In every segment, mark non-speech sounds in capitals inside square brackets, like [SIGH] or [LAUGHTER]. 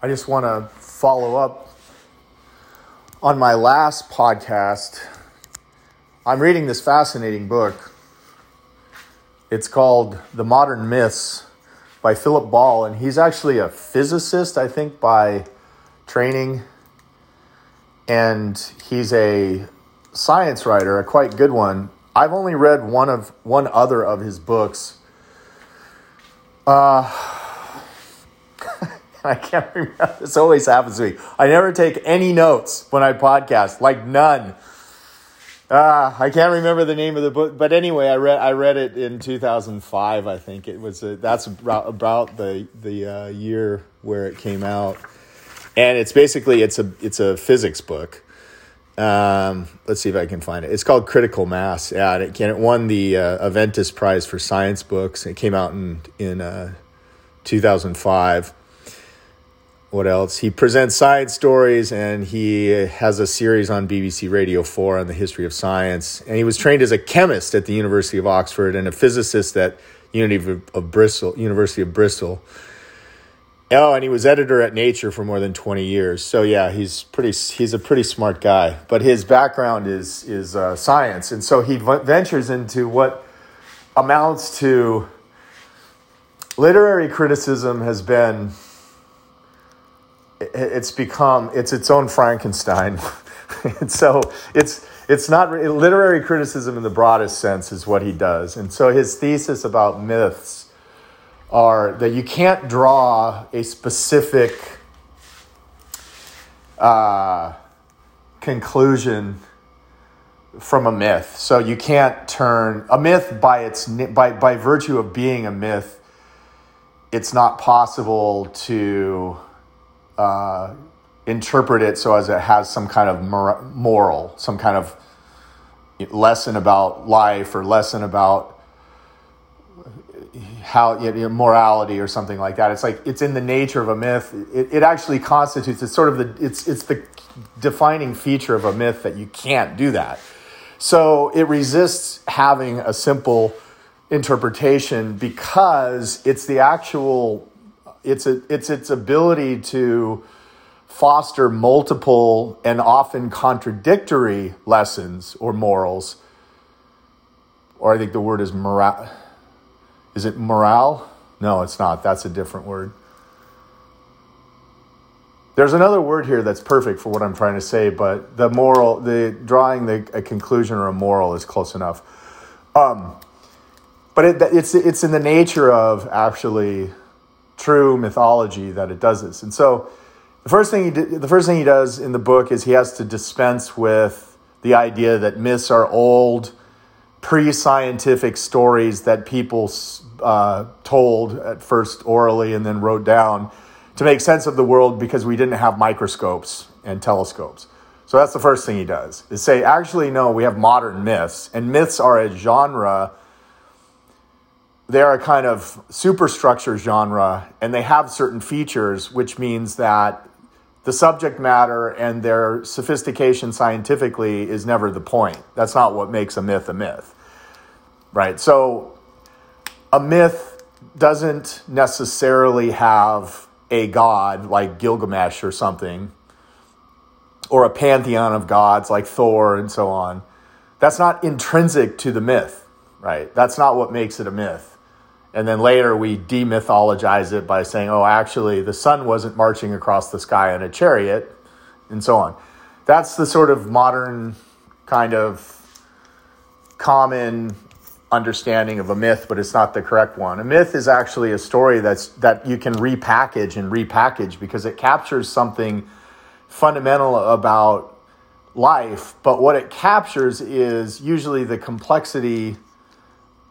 I just want to follow up on my last podcast. I'm reading this fascinating book. It's called The Modern Myths by Philip Ball, and he's actually a physicist, I think, by training. And he's a science writer, a quite good one. I've only read one of one other of his books. Uh, [LAUGHS] I can't remember. This always happens to me. I never take any notes when I podcast, like none. Ah, I can't remember the name of the book, but anyway, I read I read it in 2005. I think it was. A, that's about, about the the uh, year where it came out, and it's basically it's a it's a physics book. Um, let's see if I can find it. It's called Critical Mass. Yeah, and it, and it won the uh, Aventis Prize for Science Books. It came out in in uh, 2005 what else? He presents science stories and he has a series on BBC Radio 4 on the history of science. And he was trained as a chemist at the University of Oxford and a physicist at University of Bristol, University of Bristol. Oh, and he was editor at Nature for more than 20 years. So yeah, he's pretty he's a pretty smart guy, but his background is is uh, science. And so he ventures into what amounts to literary criticism has been it's become it's its own Frankenstein. [LAUGHS] and so it's it's not literary criticism in the broadest sense is what he does. And so his thesis about myths are that you can't draw a specific uh, conclusion from a myth. So you can't turn a myth by its by by virtue of being a myth. It's not possible to uh, interpret it so as it has some kind of moral, some kind of lesson about life or lesson about how you know, morality or something like that. It's like it's in the nature of a myth. It, it actually constitutes it's sort of the it's it's the defining feature of a myth that you can't do that. So it resists having a simple interpretation because it's the actual it's a, it's its ability to foster multiple and often contradictory lessons or morals. Or I think the word is morale. Is it morale? No, it's not. That's a different word. There's another word here that's perfect for what I'm trying to say, but the moral, the drawing the, a conclusion or a moral is close enough. Um, but it, it's it's in the nature of actually true mythology that it does this. And so the first thing he did, the first thing he does in the book is he has to dispense with the idea that myths are old, pre-scientific stories that people uh, told at first orally and then wrote down to make sense of the world because we didn't have microscopes and telescopes. So that's the first thing he does is say, actually, no, we have modern myths, and myths are a genre they're a kind of superstructure genre and they have certain features, which means that the subject matter and their sophistication scientifically is never the point. That's not what makes a myth a myth. Right? So a myth doesn't necessarily have a god like Gilgamesh or something, or a pantheon of gods like Thor and so on. That's not intrinsic to the myth, right? That's not what makes it a myth. And then later we demythologize it by saying, oh, actually, the sun wasn't marching across the sky in a chariot, and so on. That's the sort of modern kind of common understanding of a myth, but it's not the correct one. A myth is actually a story that's that you can repackage and repackage because it captures something fundamental about life, but what it captures is usually the complexity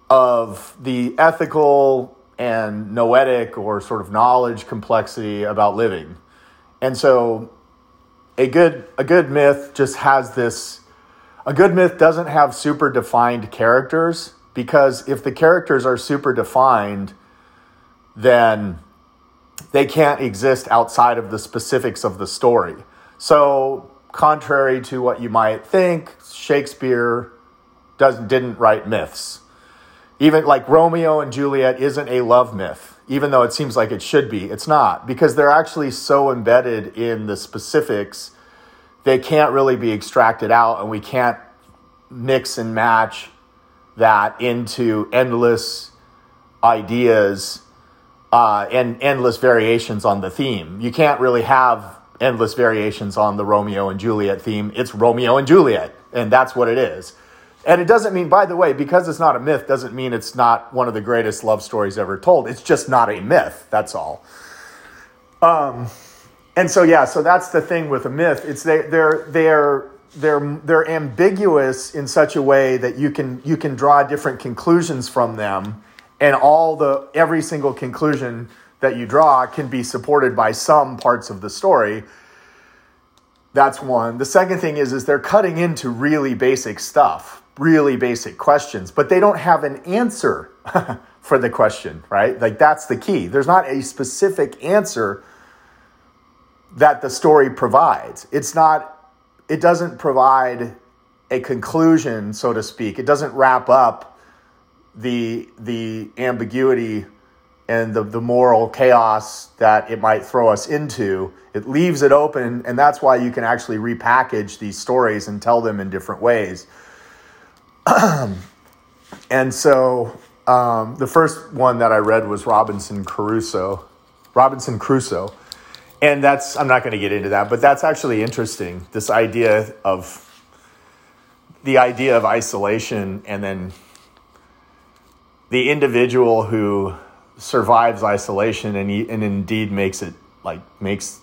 of the ethical and noetic or sort of knowledge complexity about living. And so a good a good myth just has this a good myth doesn't have super defined characters because if the characters are super defined then they can't exist outside of the specifics of the story. So contrary to what you might think, Shakespeare doesn't didn't write myths even like Romeo and Juliet isn't a love myth. even though it seems like it should be. It's not because they're actually so embedded in the specifics, they can't really be extracted out, and we can't mix and match that into endless ideas uh, and endless variations on the theme. You can't really have endless variations on the Romeo and Juliet theme. It's Romeo and Juliet, and that's what it is. And it doesn't mean, by the way, because it's not a myth, doesn't mean it's not one of the greatest love stories ever told. It's just not a myth. That's all. Um, and so yeah, so that's the thing with a myth. It's they, they're they're they're they're ambiguous in such a way that you can you can draw different conclusions from them, and all the every single conclusion that you draw can be supported by some parts of the story. That's one. The second thing is is they're cutting into really basic stuff, really basic questions, but they don't have an answer [LAUGHS] for the question, right? Like that's the key. There's not a specific answer that the story provides. It's not it doesn't provide a conclusion, so to speak. It doesn't wrap up the the ambiguity and the, the moral chaos that it might throw us into. It leaves it open, and that's why you can actually repackage these stories and tell them in different ways. [CLEARS THROAT] and so um, the first one that I read was Robinson Crusoe. Robinson Crusoe. And that's, I'm not going to get into that, but that's actually interesting. This idea of the idea of isolation and then the individual who survives isolation and, and indeed makes it like makes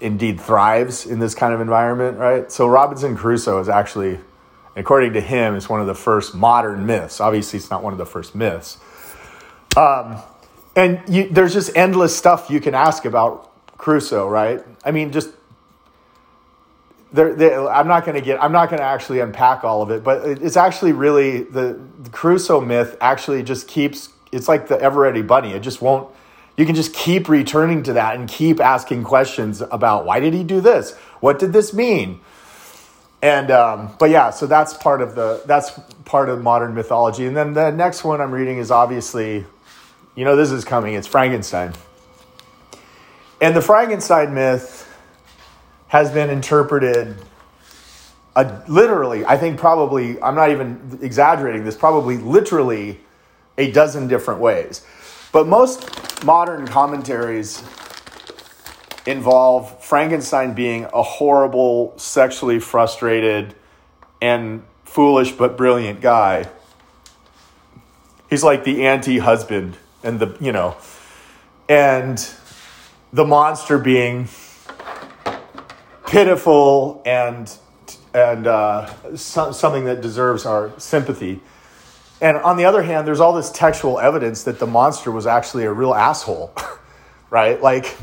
indeed thrives in this kind of environment, right? So Robinson Crusoe is actually, according to him, it's one of the first modern myths. Obviously, it's not one of the first myths. Um, and you, there's just endless stuff you can ask about Crusoe, right? I mean, just there, I'm not going to get. I'm not going to actually unpack all of it, but it's actually really the, the Crusoe myth. Actually, just keeps it's like the ever ready bunny. It just won't. You can just keep returning to that and keep asking questions about why did he do this? What did this mean? And um, but yeah, so that's part of the that's part of modern mythology. And then the next one I'm reading is obviously, you know, this is coming. It's Frankenstein. And the Frankenstein myth has been interpreted uh, literally, I think probably, I'm not even exaggerating this, probably literally a dozen different ways. But most modern commentaries involve Frankenstein being a horrible, sexually frustrated, and foolish but brilliant guy. He's like the anti husband, and the, you know, and the monster being pitiful and and uh, so, something that deserves our sympathy. And on the other hand, there's all this textual evidence that the monster was actually a real asshole, [LAUGHS] right? Like,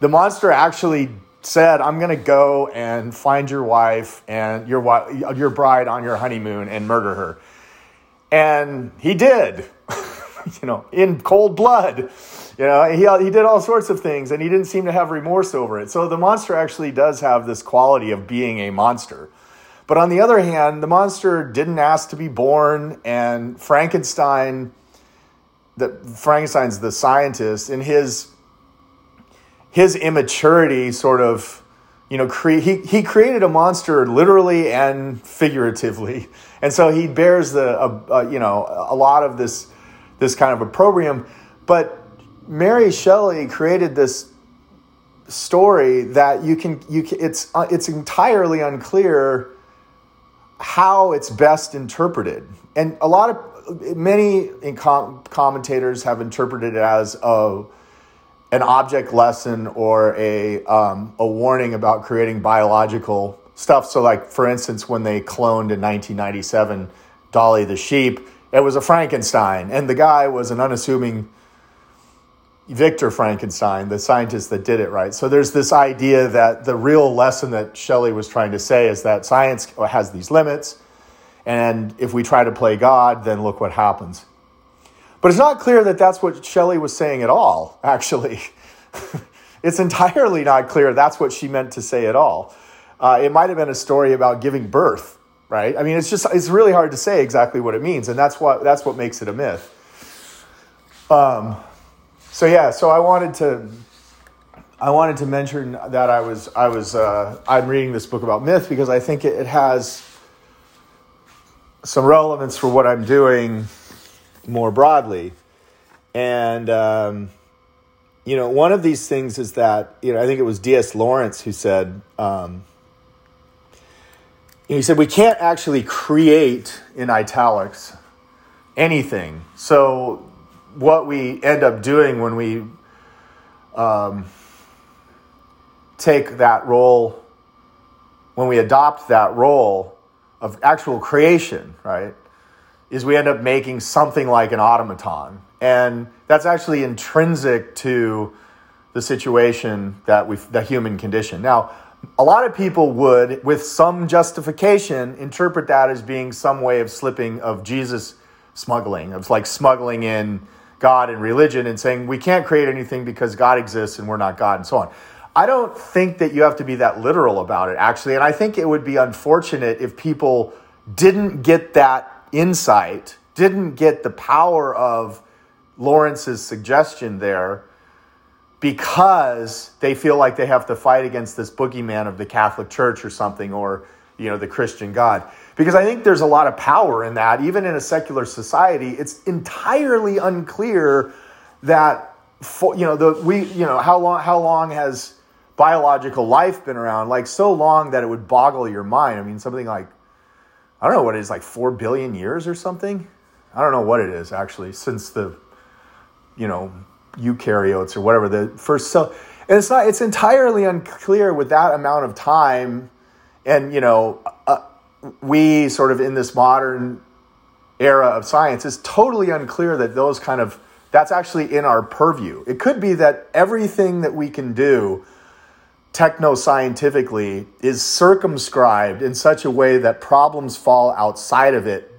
the monster actually said, "I'm going to go and find your wife and your wife, your bride on your honeymoon and murder her," and he did, [LAUGHS] you know, in cold blood. You know, he he did all sorts of things, and he didn't seem to have remorse over it. So the monster actually does have this quality of being a monster. But on the other hand, the monster didn't ask to be born, and Frankenstein, the Frankenstein's the scientist, in his his immaturity, sort of, you know, cre- he he created a monster literally and figuratively, [LAUGHS] and so he bears the uh, uh, you know a lot of this this kind of opprobrium. But Mary Shelley created this story that you can you can, it's uh, it's entirely unclear how it's best interpreted. And a lot of many com- commentators have interpreted it as a an object lesson or a um, a warning about creating biological stuff. So, like for instance, when they cloned in 1997 Dolly the sheep, it was a Frankenstein, and the guy was an unassuming Victor Frankenstein, the scientist that did it, right? So there's this idea that the real lesson that Shelley was trying to say is that science has these limits, and if we try to play God, then look what happens. But it's not clear that that's what Shelley was saying at all, [LAUGHS] actually. it's entirely not clear that's what she meant to say at all. Uh, it might have been a story about giving birth, right? I mean, it's just, it's really hard to say exactly what it means, and that's what, that's what makes it a myth. Um, so yeah, so I wanted to I wanted to mention that I was I was uh, I'm reading this book about myth because I think it, it has some relevance for what I'm doing more broadly, and um, you know one of these things is that you know I think it was D.S. Lawrence who said. Um, he said we can't actually create in italics anything. So what we end up doing when we um, take that role, when we adopt that role of actual creation, right, is we end up making something like an automaton. And that's actually intrinsic to the situation that we the human condition. Now, a lot of people would, with some justification, interpret that as being some way of slipping of Jesus smuggling, of like smuggling in God and religion and saying we can't create anything because God exists and we're not God and so on. I don't think that you have to be that literal about it, actually. And I think it would be unfortunate if people didn't get that insight, didn't get the power of Lawrence's suggestion there because they feel like they have to fight against this boogeyman of the Catholic Church or something, or you know the Christian God. Because I think there's a lot of power in that, even in a secular society. It's entirely unclear that for, you know the we you know how long how long has biological life been around? Like so long that it would boggle your mind. I mean, something like I don't know what it is, like four billion years or something. I don't know what it is actually since the you know eukaryotes or whatever the first cell and it's not it's entirely unclear with that amount of time and you know uh, we sort of in this modern era of science it's totally unclear that those kind of that's actually in our purview it could be that everything that we can do techno scientifically is circumscribed in such a way that problems fall outside of it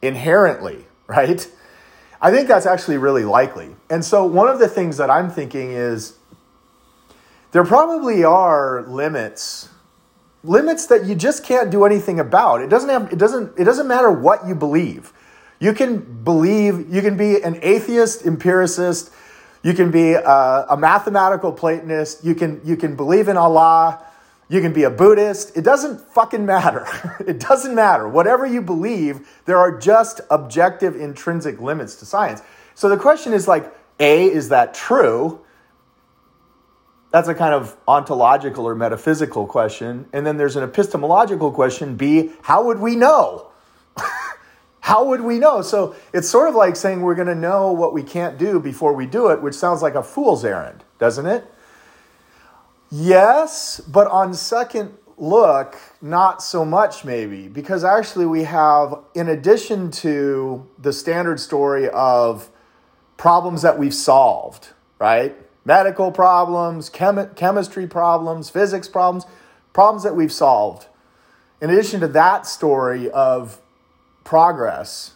inherently [LAUGHS] right I think that's actually really likely. And so one of the things that I'm thinking is there probably are limits limits that you just can't do anything about. It doesn't have it doesn't it doesn't matter what you believe. You can believe you can be an atheist empiricist, you can be a, a mathematical platonist, you can you can believe in Allah, you can be a Buddhist. It doesn't fucking matter. [LAUGHS] it doesn't matter. Whatever you believe, there are just objective intrinsic limits to science. So the question is like, A, is that true? That's a kind of ontological or metaphysical question. And then there's an epistemological question B, how would we know? How would we know? So it's sort of like saying we're going to know what we can't do before we do it, which sounds like a fool's errand, doesn't it? Yes, but on second look, not so much maybe, because actually we have, in addition to the standard story of problems that we've solved, right? Medical problems, chemi- chemistry problems, physics problems, problems that we've solved. In addition to that story of progress,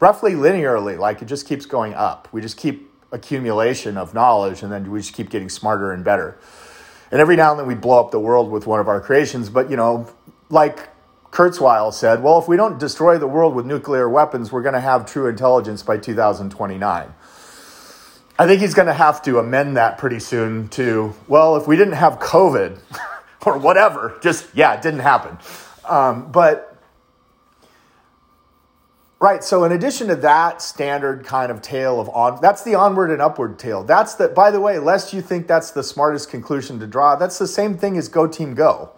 roughly linearly, like it just keeps going up. We just keep accumulation of knowledge and then we just keep getting smarter and better. And every now and then we blow up the world with one of our creations. But, you know, like Kurzweil said, well, if we don't destroy the world with nuclear weapons, we're going to have true intelligence by 2029. I think he's going to have to amend that pretty soon to, well, if we didn't have COVID [LAUGHS] or whatever, just, yeah, it didn't happen. Um, but Right. So in addition to that standard kind of tale of on, that's the onward and upward tale. That's the. By the way, lest you think that's the smartest conclusion to draw, that's the same thing as go team go.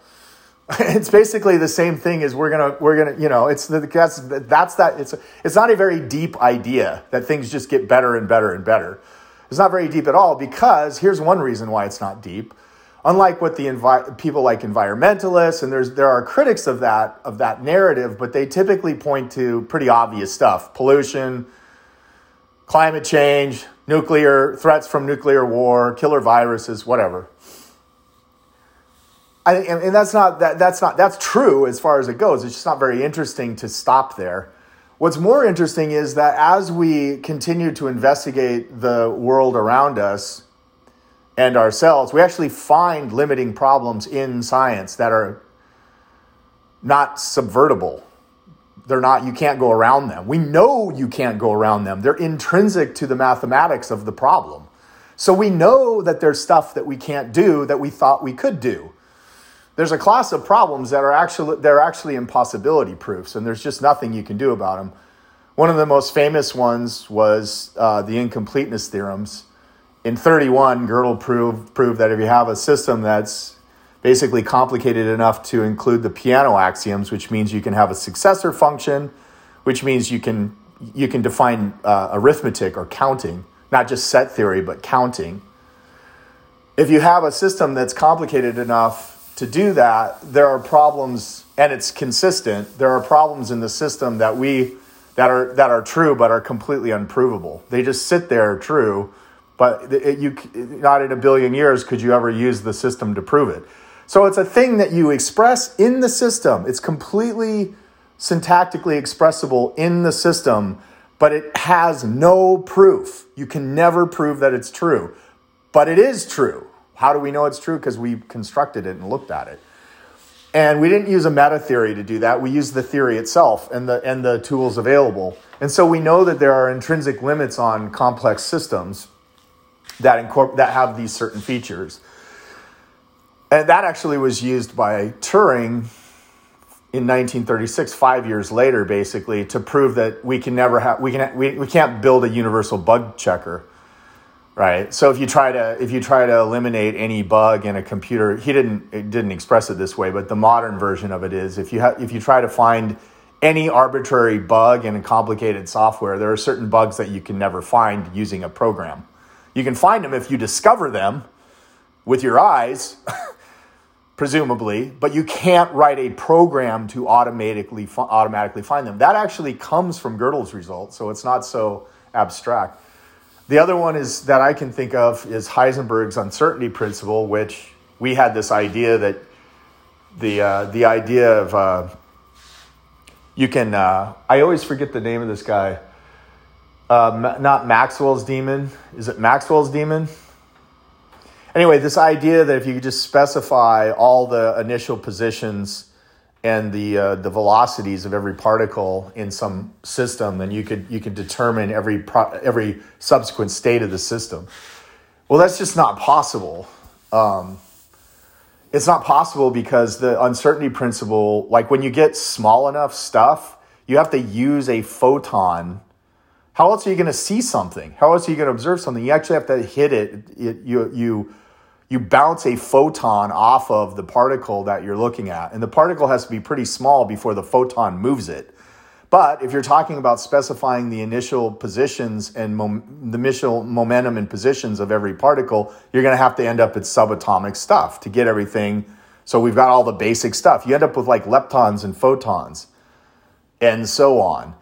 [LAUGHS] it's basically the same thing as we're gonna we're gonna you know it's the that's that's that it's it's not a very deep idea that things just get better and better and better. It's not very deep at all because here's one reason why it's not deep unlike what the envi- people like environmentalists and there's there are critics of that of that narrative but they typically point to pretty obvious stuff. Pollution climate change nuclear threats from nuclear war killer viruses whatever. I, and, and that's not that, that's not that's true as far as it goes. It's just not very interesting to stop there. What's more interesting is that as we continue to investigate the world around us and ourselves, we actually find limiting problems in science that are not subvertible. They're not, you can't go around them. We know you can't go around them. They're intrinsic to the mathematics of the problem. So we know that there's stuff that we can't do that we thought we could do. There's a class of problems that are actually they're actually impossibility proofs, and there's just nothing you can do about them. One of the most famous ones was uh, the incompleteness theorems. In 31, Gödel proved, proved that if you have a system that's basically complicated enough to include the Peano axioms, which means you can have a successor function, which means you can you can define uh, arithmetic or counting, not just set theory, but counting. If you have a system that's complicated enough to do that, there are problems, and it's consistent. There are problems in the system that we that are that are true but are completely unprovable. They just sit there true, but it, you not in a billion years could you ever use the system to prove it. So it's a thing that you express in the system. It's completely syntactically expressible in the system, but it has no proof. You can never prove that it's true. But it is true. How do we know it's true? Because we constructed it and looked at it. And we didn't use a meta theory to do that. We used the theory itself and the, and the tools available. And so we know that there are intrinsic limits on complex systems that, incorpor- that have these certain features. And that actually was used by Turing in 1936, five years later, basically, to prove that we can never have we can we, we can't build a universal bug checker, right? So if you try to if you try to eliminate any bug in a computer, he didn't didn't express it this way, but the modern version of it is if you have if you try to find any arbitrary bug in a complicated software, there are certain bugs that you can never find using a program. You can find them if you discover them with your eyes. [LAUGHS] presumably, but you can't write a program to automatically automatically find them. That actually comes from Gödel's result, so it's not so abstract. The other one is that I can think of is Heisenberg's uncertainty principle, which we had this idea that the uh, the idea of uh, you can uh, I always forget the name of this guy. Uh, not Maxwell's demon. Is it Maxwell's demon? anyway, this idea that if you could just specify all the initial positions and the uh, the velocities of every particle in some system, then you could you could determine every pro- every subsequent state of the system. Well, that's just not possible. Um, it's not possible because the uncertainty principle, like when you get small enough stuff, you have to use a photon. How else are you going to see something? How else are you going to observe something? You actually have to hit it. it you you you bounce a photon off of the particle that you're looking at. And the particle has to be pretty small before the photon moves it. But if you're talking about specifying the initial positions and mom- the initial momentum and positions of every particle, you're going to have to end up at subatomic stuff to get everything. So we've got all the basic stuff. You end up with like leptons and photons and so on.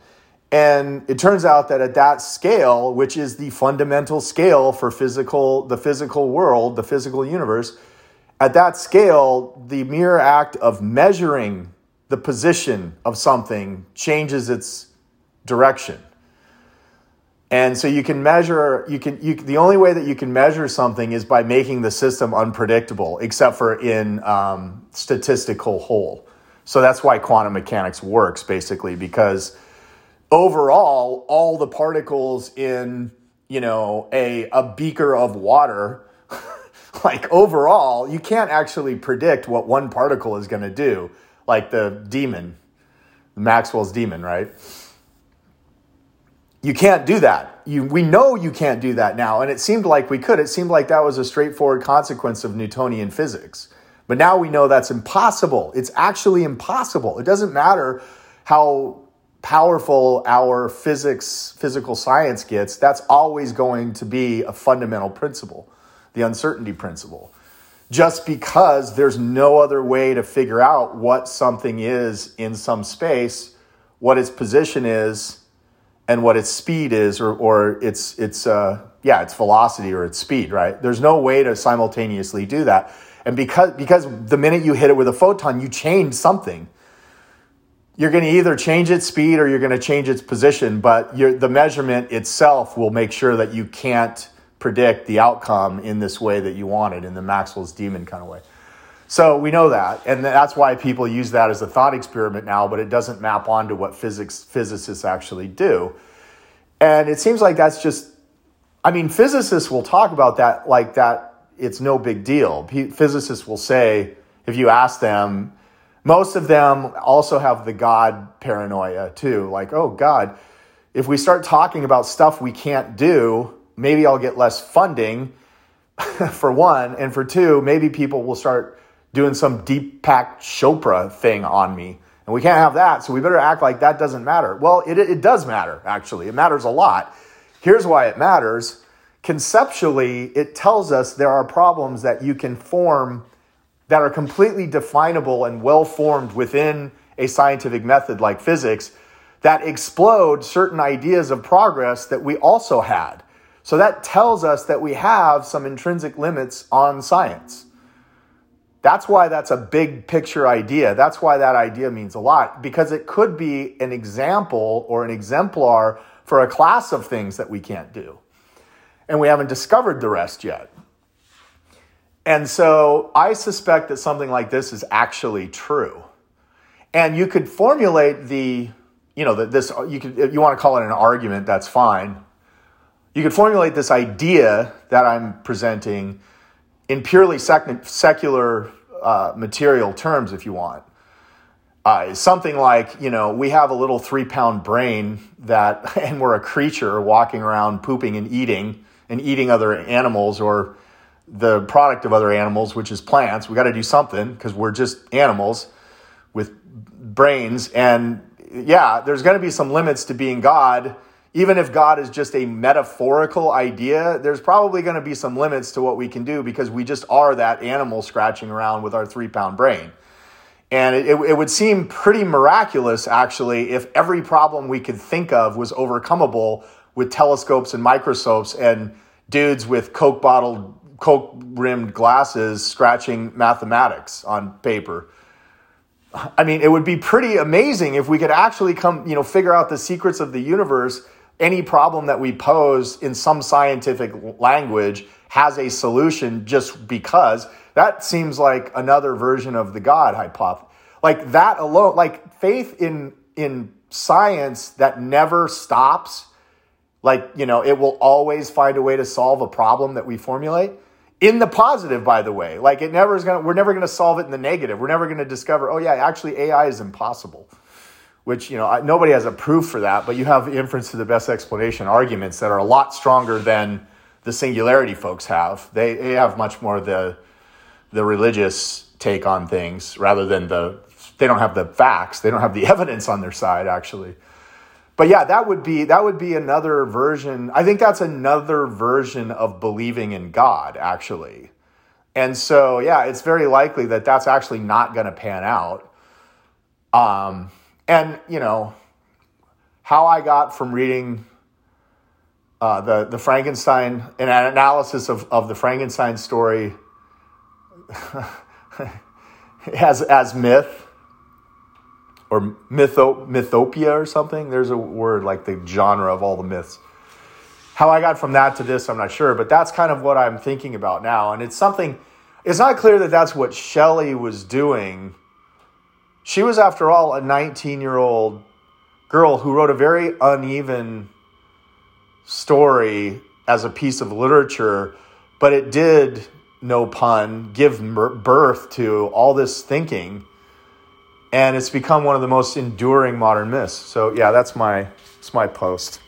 And it turns out that at that scale, which is the fundamental scale for physical, the physical world, the physical universe, at that scale, the mere act of measuring the position of something changes its direction. And so you can measure, you can, you, the only way that you can measure something is by making the system unpredictable, except for in um, statistical whole. So that's why quantum mechanics works, basically, because overall, all the particles in, you know, a, a beaker of water, [LAUGHS] like overall, you can't actually predict what one particle is going to do, like the demon, Maxwell's demon, right? You can't do that. You, we know you can't do that now, and it seemed like we could. It seemed like that was a straightforward consequence of Newtonian physics. But now we know that's impossible. It's actually impossible. It doesn't matter how powerful our physics, physical science gets, that's always going to be a fundamental principle, the uncertainty principle. Just because there's no other way to figure out what something is in some space, what its position is, and what its speed is, or, or its, its, uh, yeah, its velocity or its speed, right? There's no way to simultaneously do that. And because, because the minute you hit it with a photon, you change something you're going to either change its speed or you're going to change its position, but the measurement itself will make sure that you can't predict the outcome in this way that you wanted in the Maxwell's demon kind of way. So we know that, and that's why people use that as a thought experiment now, but it doesn't map onto what physics physicists actually do. And it seems like that's just I mean, physicists will talk about that like that it's no big deal. Physicists will say if you ask them, most of them also have the God paranoia too. Like, oh, God, if we start talking about stuff we can't do, maybe I'll get less funding, [LAUGHS] for one. And for two, maybe people will start doing some Deepak Chopra thing on me. And we can't have that. So we better act like that doesn't matter. Well, it, it does matter, actually. It matters a lot. Here's why it matters. Conceptually, it tells us there are problems that you can form that are completely definable and well formed within a scientific method like physics that explode certain ideas of progress that we also had. So that tells us that we have some intrinsic limits on science. That's why that's a big picture idea. That's why that idea means a lot because it could be an example or an exemplar for a class of things that we can't do. And we haven't discovered the rest yet. And so I suspect that something like this is actually true. And you could formulate the, you know, that this, you could, if you want to call it an argument, that's fine. You could formulate this idea that I'm presenting in purely sec- secular uh, material terms, if you want. Uh, something like, you know, we have a little three pound brain that, [LAUGHS] and we're a creature walking around pooping and eating and eating other animals or the product of other animals, which is plants. We got to do something because we're just animals with brains. And yeah, there's going to be some limits to being God. Even if God is just a metaphorical idea, there's probably going to be some limits to what we can do because we just are that animal scratching around with our three pound brain. And it, it, would seem pretty miraculous, actually, if every problem we could think of was overcomeable with telescopes and microscopes and dudes with Coke bottled coke rimmed glasses scratching mathematics on paper. I mean, it would be pretty amazing if we could actually come, you know, figure out the secrets of the universe. Any problem that we pose in some scientific language has a solution just because that seems like another version of the God hypothesis. Like that alone, like faith in in science that never stops, like, you know, it will always find a way to solve a problem that we formulate in the positive by the way. Like it never is going to we're never going to solve it in the negative. We're never going to discover oh yeah actually ai is impossible. Which you know nobody has a proof for that but you have inference to the best explanation arguments that are a lot stronger than the singularity folks have. They, they have much more the the religious take on things rather than the they don't have the facts. They don't have the [LAUGHS] evidence on their side actually but yeah, that would be that would be another version. I think that's another version of believing in God, actually. And so, yeah, it's very likely that that's actually not going to pan out. Um, and you know, how I got from reading uh, the the Frankenstein an analysis of of the Frankenstein story [LAUGHS] as as myth or mytho, mythopia or something. There's a word like the genre of all the myths. How I got from that to this, I'm not sure, but that's kind of what I'm thinking about now. And it's something, it's not clear that that's what Shelley was doing. She was, after all, a 19 year old girl who wrote a very uneven story as a piece of literature, but it did, no pun, give birth to all this thinking and it's become one of the most enduring modern myths. So yeah, that's my that's my post.